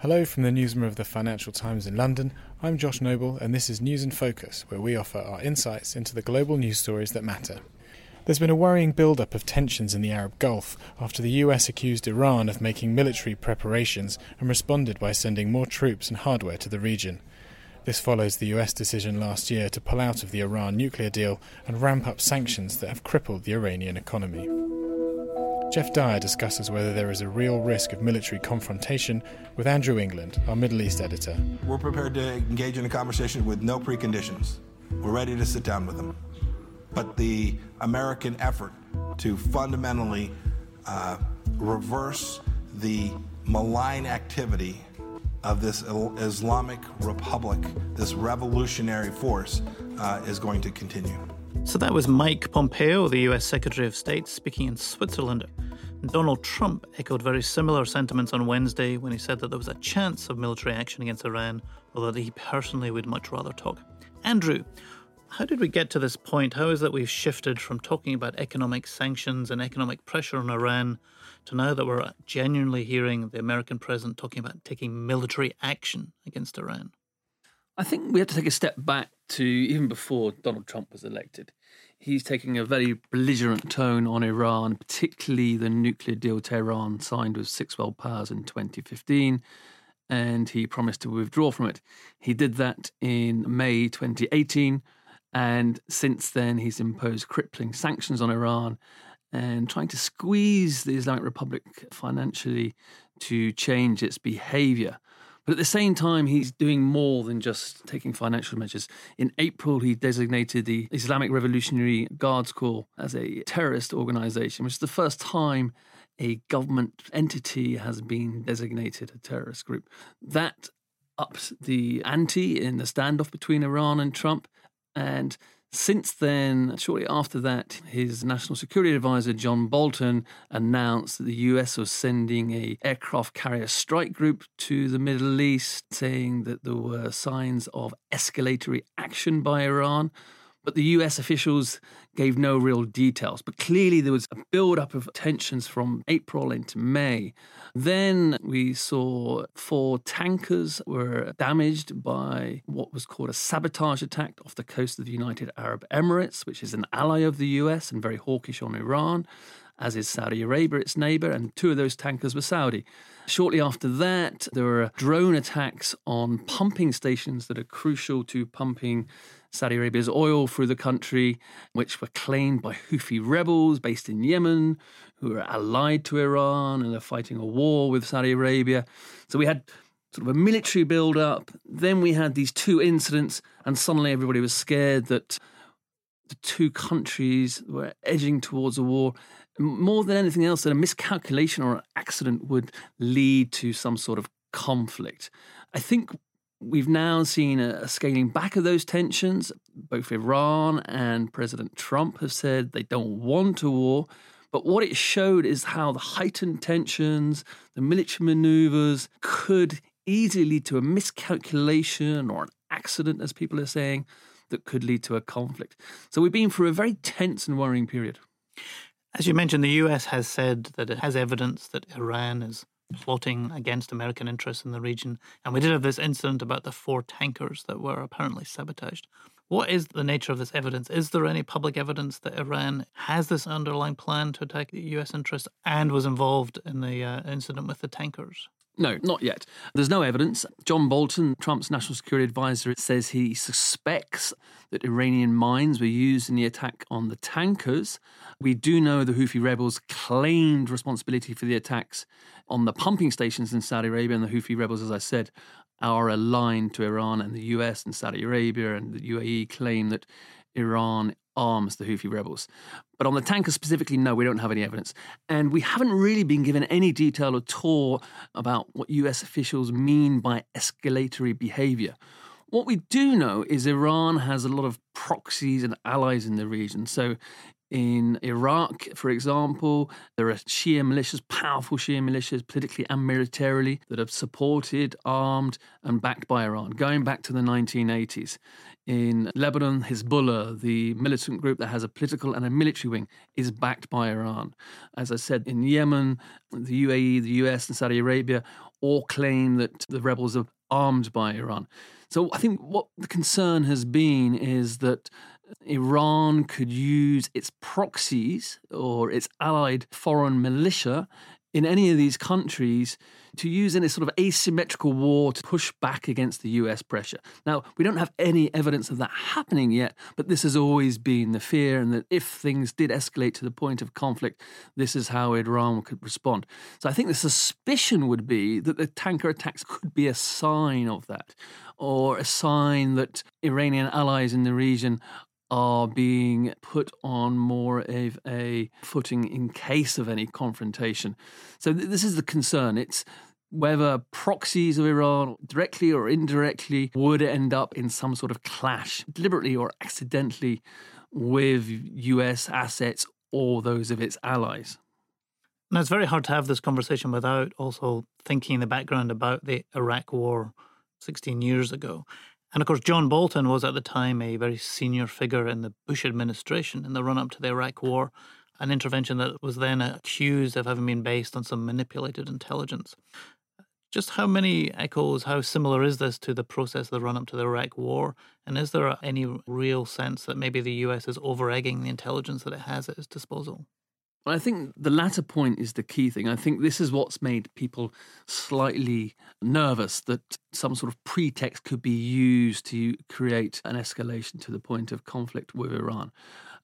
Hello from the newsroom of the Financial Times in London. I'm Josh Noble, and this is News in Focus, where we offer our insights into the global news stories that matter. There's been a worrying build up of tensions in the Arab Gulf after the US accused Iran of making military preparations and responded by sending more troops and hardware to the region. This follows the US decision last year to pull out of the Iran nuclear deal and ramp up sanctions that have crippled the Iranian economy. Geoff Dyer discusses whether there is a real risk of military confrontation with Andrew England, our Middle East editor. We're prepared to engage in a conversation with no preconditions. We're ready to sit down with them. But the American effort to fundamentally uh, reverse the malign activity of this Islamic Republic, this revolutionary force, uh, is going to continue. So that was Mike Pompeo, the US Secretary of State, speaking in Switzerland. Donald Trump echoed very similar sentiments on Wednesday when he said that there was a chance of military action against Iran, although he personally would much rather talk. Andrew, how did we get to this point? How is that we've shifted from talking about economic sanctions and economic pressure on Iran to now that we're genuinely hearing the American president talking about taking military action against Iran? I think we have to take a step back to even before Donald Trump was elected. He's taking a very belligerent tone on Iran, particularly the nuclear deal Tehran signed with six world powers in 2015, and he promised to withdraw from it. He did that in May 2018, and since then he's imposed crippling sanctions on Iran and trying to squeeze the Islamic Republic financially to change its behavior. But at the same time, he's doing more than just taking financial measures. In April, he designated the Islamic Revolutionary Guards Corps as a terrorist organization, which is the first time a government entity has been designated a terrorist group. That ups the ante in the standoff between Iran and Trump. And since then, shortly after that, his national security advisor John Bolton announced that the US was sending a aircraft carrier strike group to the Middle East, saying that there were signs of escalatory action by Iran. But the US officials gave no real details. But clearly, there was a build up of tensions from April into May. Then we saw four tankers were damaged by what was called a sabotage attack off the coast of the United Arab Emirates, which is an ally of the US and very hawkish on Iran as is Saudi Arabia, its neighbor, and two of those tankers were Saudi. Shortly after that, there were drone attacks on pumping stations that are crucial to pumping Saudi Arabia's oil through the country, which were claimed by Houthi rebels based in Yemen, who are allied to Iran and are fighting a war with Saudi Arabia. So we had sort of a military build up. Then we had these two incidents, and suddenly everybody was scared that the two countries were edging towards a war. More than anything else, that a miscalculation or an accident would lead to some sort of conflict. I think We've now seen a scaling back of those tensions. Both Iran and President Trump have said they don't want a war. But what it showed is how the heightened tensions, the military maneuvers could easily lead to a miscalculation or an accident, as people are saying, that could lead to a conflict. So we've been through a very tense and worrying period. As you mentioned, the US has said that it has evidence that Iran is plotting against American interests in the region. And we did have this incident about the four tankers that were apparently sabotaged. What is the nature of this evidence? Is there any public evidence that Iran has this underlying plan to attack US interests and was involved in the uh, incident with the tankers? No, not yet. There's no evidence. John Bolton, Trump's national security advisor, says he suspects that Iranian mines were used in the attack on the tankers. We do know the Houthi rebels claimed responsibility for the attacks on the pumping stations in Saudi Arabia, and the Houthi rebels, as I said, are aligned to Iran, and the US and Saudi Arabia and the UAE claim that Iran arms the Houthi rebels. But on the tanker specifically, no, we don't have any evidence. And we haven't really been given any detail at all about what US officials mean by escalatory behavior. What we do know is Iran has a lot of proxies and allies in the region. So in Iraq, for example, there are Shia militias, powerful Shia militias, politically and militarily, that have supported, armed, and backed by Iran, going back to the 1980s. In Lebanon, Hezbollah, the militant group that has a political and a military wing, is backed by Iran. As I said, in Yemen, the UAE, the US, and Saudi Arabia all claim that the rebels are armed by Iran. So I think what the concern has been is that Iran could use its proxies or its allied foreign militia in any of these countries to use in a sort of asymmetrical war to push back against the US pressure. Now, we don't have any evidence of that happening yet, but this has always been the fear, and that if things did escalate to the point of conflict, this is how Iran could respond. So I think the suspicion would be that the tanker attacks could be a sign of that, or a sign that Iranian allies in the region are being put on more of a footing in case of any confrontation. So th- this is the concern. It's whether proxies of Iran, directly or indirectly, would end up in some sort of clash, deliberately or accidentally, with US assets or those of its allies. Now, it's very hard to have this conversation without also thinking in the background about the Iraq War 16 years ago. And of course, John Bolton was at the time a very senior figure in the Bush administration in the run up to the Iraq War, an intervention that was then accused of having been based on some manipulated intelligence. Just how many echoes, how similar is this to the process of the run up to the Iraq War? And is there any real sense that maybe the US is over egging the intelligence that it has at its disposal? I think the latter point is the key thing. I think this is what's made people slightly nervous that some sort of pretext could be used to create an escalation to the point of conflict with Iran.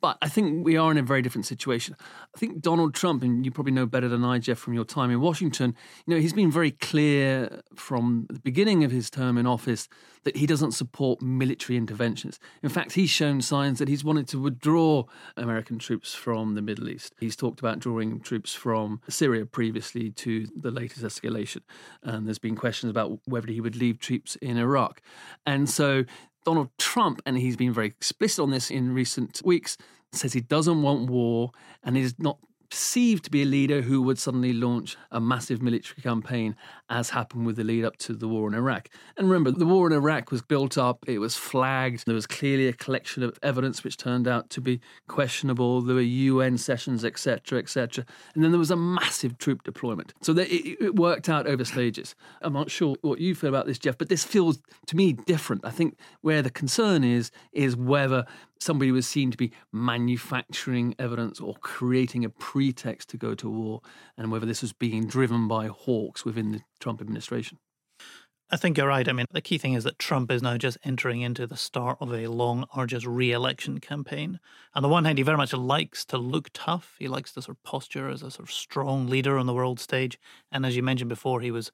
But I think we are in a very different situation. I think Donald Trump, and you probably know better than I, Geoff, from your time in Washington, you know, he's been very clear from the beginning of his term in office that he doesn't support military interventions. In fact, he's shown signs that he's wanted to withdraw American troops from the Middle East. He's talked about drawing troops from Syria previously to the latest escalation. And there's been questions about whether he would leave troops in Iraq. And so Donald Trump, and he's been very explicit on this in recent weeks, says he doesn't want war and is not perceived to be a leader who would suddenly launch a massive military campaign, as happened with the lead up to the war in Iraq. And remember, the war in Iraq was built up, it was flagged, there was clearly a collection of evidence which turned out to be questionable, there were UN sessions, etc., etc. And then there was a massive troop deployment. So it, it worked out over stages. I'm not sure what you feel about this, Geoff, but this feels to me different. I think where the concern is, is whether somebody was seen to be manufacturing evidence or creating a pretext to go to war, and whether this was being driven by hawks within the Trump administration. I think you're right. I mean, the key thing is that Trump is now just entering into the start of a long, arduous re election campaign. On the one hand, he very much likes to look tough. He likes to sort of posture as a sort of strong leader on the world stage. And as you mentioned before, he was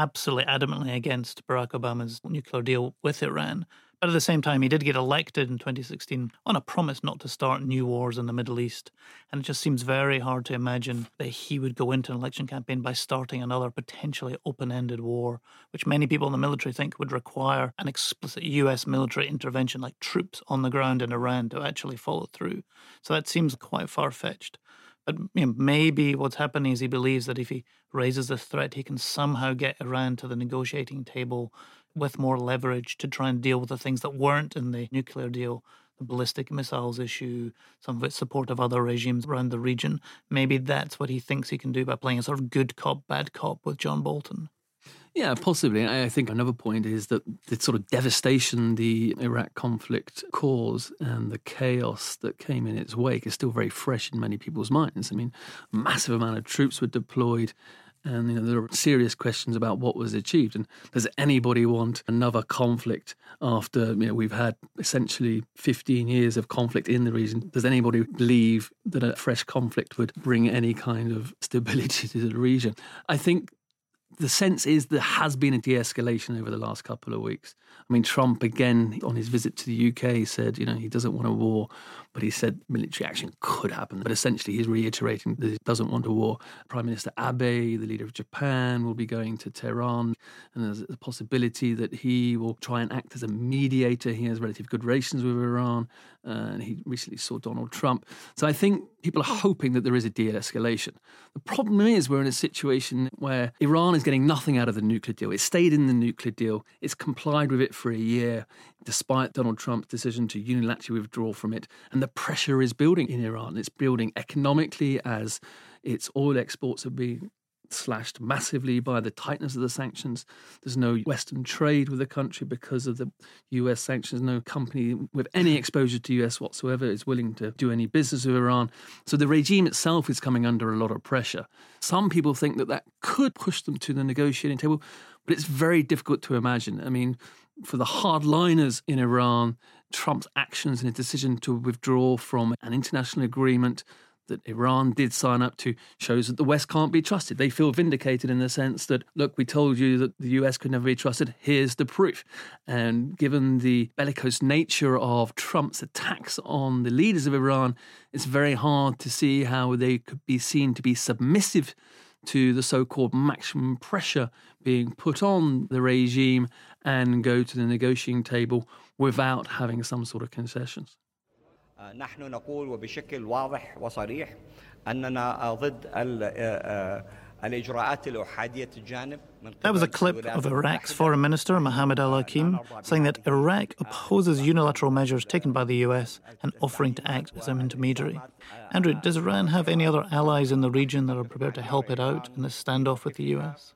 absolutely adamantly against Barack Obama's nuclear deal with Iran. But at the same time, he did get elected in 2016 on a promise not to start new wars in the Middle East. And it just seems very hard to imagine that he would go into an election campaign by starting another potentially open ended war, which many people in the military think would require an explicit US military intervention, like troops on the ground in Iran, to actually follow through. So that seems quite far fetched. But you know, maybe what's happening is he believes that if he raises the threat, he can somehow get Iran to the negotiating table with more leverage to try and deal with the things that weren't in the nuclear deal the ballistic missiles issue, some of its support of other regimes around the region. Maybe that's what he thinks he can do by playing a sort of good cop, bad cop with John Bolton. Yeah, possibly. I think another point is that the sort of devastation the Iraq conflict caused and the chaos that came in its wake is still very fresh in many people's minds. I mean, a massive amount of troops were deployed and you know, there are serious questions about what was achieved. And does anybody want another conflict after you know we've had essentially 15 years of conflict in the region? Does anybody believe that a fresh conflict would bring any kind of stability to the region? I think the sense is there has been a de escalation over the last couple of weeks. I mean, Trump, again, on his visit to the UK, said, you know, he doesn't want a war, but he said military action could happen. But essentially, he's reiterating that he doesn't want a war. Prime Minister Abe, the leader of Japan, will be going to Tehran, and there's a possibility that he will try and act as a mediator. He has relatively good relations with Iran, uh, and he recently saw Donald Trump. So I think people are hoping that there is a de escalation. The problem is, we're in a situation where Iran is getting nothing out of the nuclear deal. It stayed in the nuclear deal, it's complied with it for a year, despite Donald Trump's decision to unilaterally withdraw from it. And the pressure is building in Iran. It's building economically as its oil exports are being slashed massively by the tightness of the sanctions. There's no Western trade with the country because of the US sanctions. No company with any exposure to US whatsoever is willing to do any business with Iran. So the regime itself is coming under a lot of pressure. Some people think that that could push them to the negotiating table, but it's very difficult to imagine. I mean, for the hardliners in Iran, Trump's actions and his decision to withdraw from an international agreement that Iran did sign up to shows that the West can't be trusted. They feel vindicated in the sense that, look, we told you that the US could never be trusted. Here's the proof. And given the bellicose nature of Trump's attacks on the leaders of Iran, it's very hard to see how they could be seen to be submissive to the so called maximum pressure being put on the regime and go to the negotiating table without having some sort of concessions. نحن نقول وبشكل واضح وصريح أننا ضد الإجراءات الأحادية الجانب That was a clip of Iraq's Foreign Minister Mohammed Al Hakim saying that Iraq opposes unilateral measures taken by the US and offering to act as an intermediary. Andrew, does Iran have any other allies in the region that are prepared to help it out in this standoff with the US?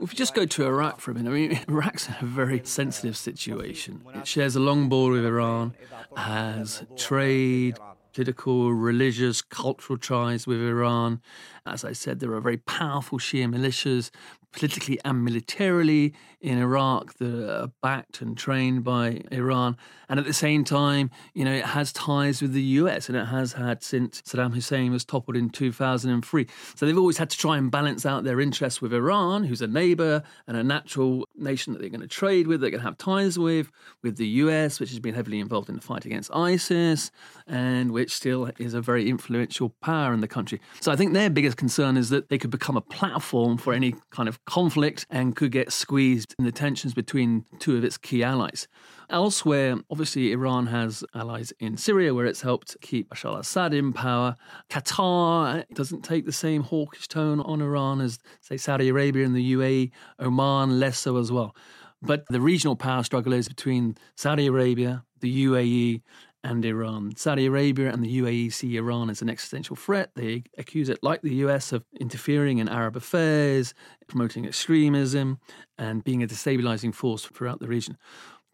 If you just go to Iraq for a minute, I mean, Iraq's in a very sensitive situation. It shares a long border with Iran, has trade, political, religious, cultural ties with Iran. As I said, there are very powerful Shia militias, politically and militarily, in Iraq that are backed and trained by Iran. And at the same time, you know, it has ties with the US and it has had since Saddam Hussein was toppled in 2003. So they've always had to try and balance out their interests with Iran, who's a neighbor and a natural nation that they're going to trade with, they're going to have ties with, with the US, which has been heavily involved in the fight against ISIS and which still is a very influential power in the country. So I think their biggest concern is that they could become a platform for any kind of conflict and could get squeezed in the tensions between two of its key allies. Elsewhere, obviously, Iran has allies in Syria where it's helped keep Bashar al Assad in power. Qatar doesn't take the same hawkish tone on Iran as, say, Saudi Arabia and the UAE, Oman less so as well. But the regional power struggle is between Saudi Arabia, the UAE, and Iran. Saudi Arabia and the UAE see Iran as an existential threat. They accuse it, like the US, of interfering in Arab affairs, promoting extremism, and being a destabilizing force throughout the region.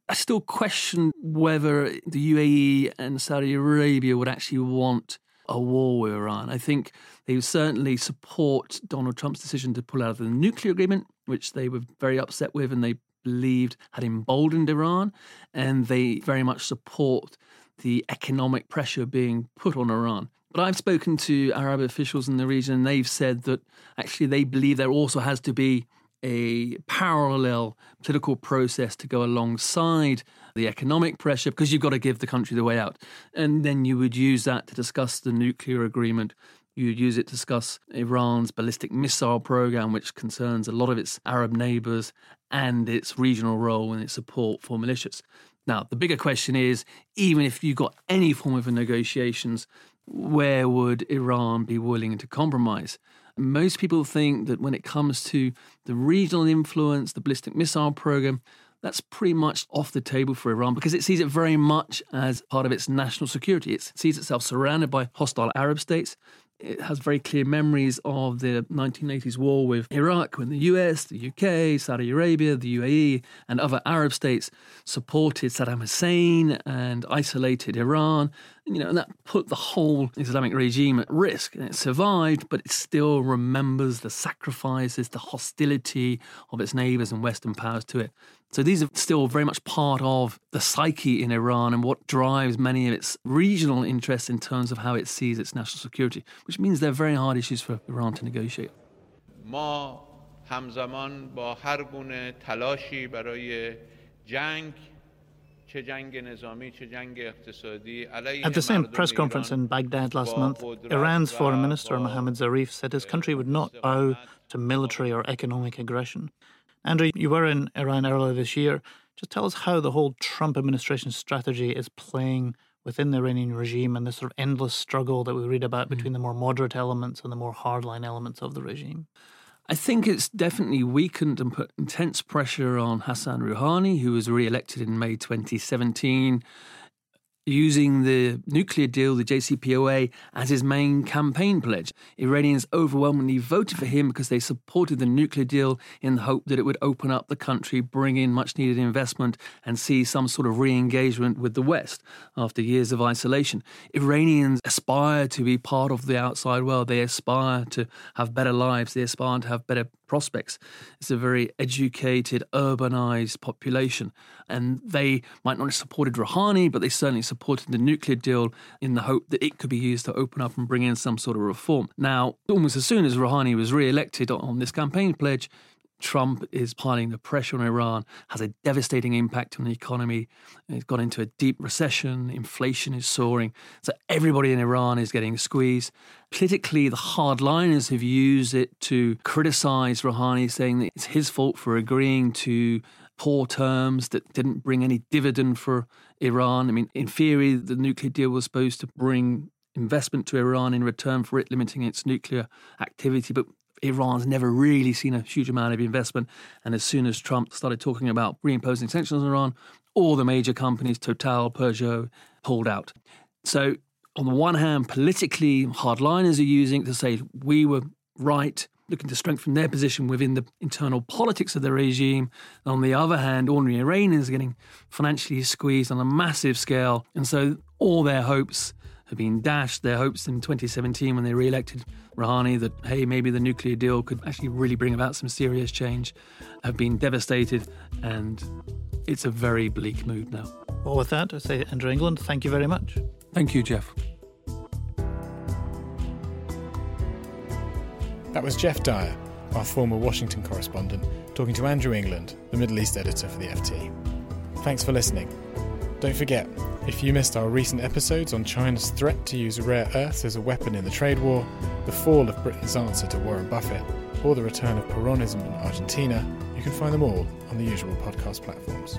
I still question whether the UAE and Saudi Arabia would actually want a war with Iran. I think they certainly support Donald Trump's decision to pull out of the nuclear agreement, which they were very upset with and they believed had emboldened Iran. And they very much support the economic pressure being put on Iran. But I've spoken to Arab officials in the region, and they've said that actually they believe there also has to be a parallel political process to go alongside the economic pressure because you've got to give the country the way out. And then you would use that to discuss the nuclear agreement. You'd use it to discuss Iran's ballistic missile program, which concerns a lot of its Arab neighbors and its regional role and its support for militias. Now, the bigger question is even if you got any form of negotiations, where would Iran be willing to compromise? Most people think that when it comes to the regional influence, the ballistic missile program, that's pretty much off the table for Iran because it sees it very much as part of its national security. It sees itself surrounded by hostile Arab states it has very clear memories of the 1980s war with Iraq when the US, the UK, Saudi Arabia, the UAE, and other Arab states supported Saddam Hussein and isolated Iran. You know, and that put the whole Islamic regime at risk. And it survived, but it still remembers the sacrifices, the hostility of its neighbors and Western powers to it. So these are still very much part of the psyche in Iran and what drives many of its regional interests in terms of how it sees its national security, which means they're very hard issues for Iran to negotiate. ما همزمان با هر گونه تلاشی برای جنگ At the same press conference in Baghdad last month, Iran's foreign minister Mohammad Zarif said his country would not bow to military or economic aggression. Andrew, you were in Iran earlier this year. Just tell us how the whole Trump administration strategy is playing within the Iranian regime and this sort of endless struggle that we read about hmm. between the more moderate elements and the more hardline elements of the regime. I think it's definitely weakened and put intense pressure on Hassan Rouhani, who was re elected in May 2017. Using the nuclear deal, the JCPOA, as his main campaign pledge. Iranians overwhelmingly voted for him because they supported the nuclear deal in the hope that it would open up the country, bring in much needed investment, and see some sort of re engagement with the West after years of isolation. Iranians aspire to be part of the outside world, they aspire to have better lives, they aspire to have better prospects. It's a very educated, urbanized population. And they might not have supported Rouhani, but they certainly supported the nuclear deal in the hope that it could be used to open up and bring in some sort of reform. Now, almost as soon as Rouhani was re elected on this campaign pledge, Trump is piling the pressure on Iran, has a devastating impact on the economy. It's gone into a deep recession, inflation is soaring. So everybody in Iran is getting squeezed. Politically, the hardliners have used it to criticize Rouhani, saying that it's his fault for agreeing to poor terms that didn't bring any dividend for Iran. I mean, in theory, the nuclear deal was supposed to bring investment to Iran in return for it limiting its nuclear activity, but Iran's never really seen a huge amount of investment. And as soon as Trump started talking about reimposing sanctions on Iran, all the major companies, Total, Peugeot, pulled out. So, on the one hand, politically, hardliners are using it to say we were right, looking to strengthen their position within the internal politics of the regime. On the other hand, ordinary Iranians are getting financially squeezed on a massive scale. And so all their hopes have been dashed. Their hopes in 2017 when they re elected Rouhani that, hey, maybe the nuclear deal could actually really bring about some serious change have been devastated. And it's a very bleak mood now. Well, with that, I say, Andrew England, thank you very much. Thank you, Geoff. That was Geoff Dyer, our former Washington correspondent, talking to Andrew England, the Middle East editor for the FT. Thanks for listening. Don't forget, if you missed our recent episodes on China's threat to use rare earths as a weapon in the trade war, the fall of Britain's answer to Warren Buffett, or the return of Peronism in Argentina, you can find them all on the usual podcast platforms.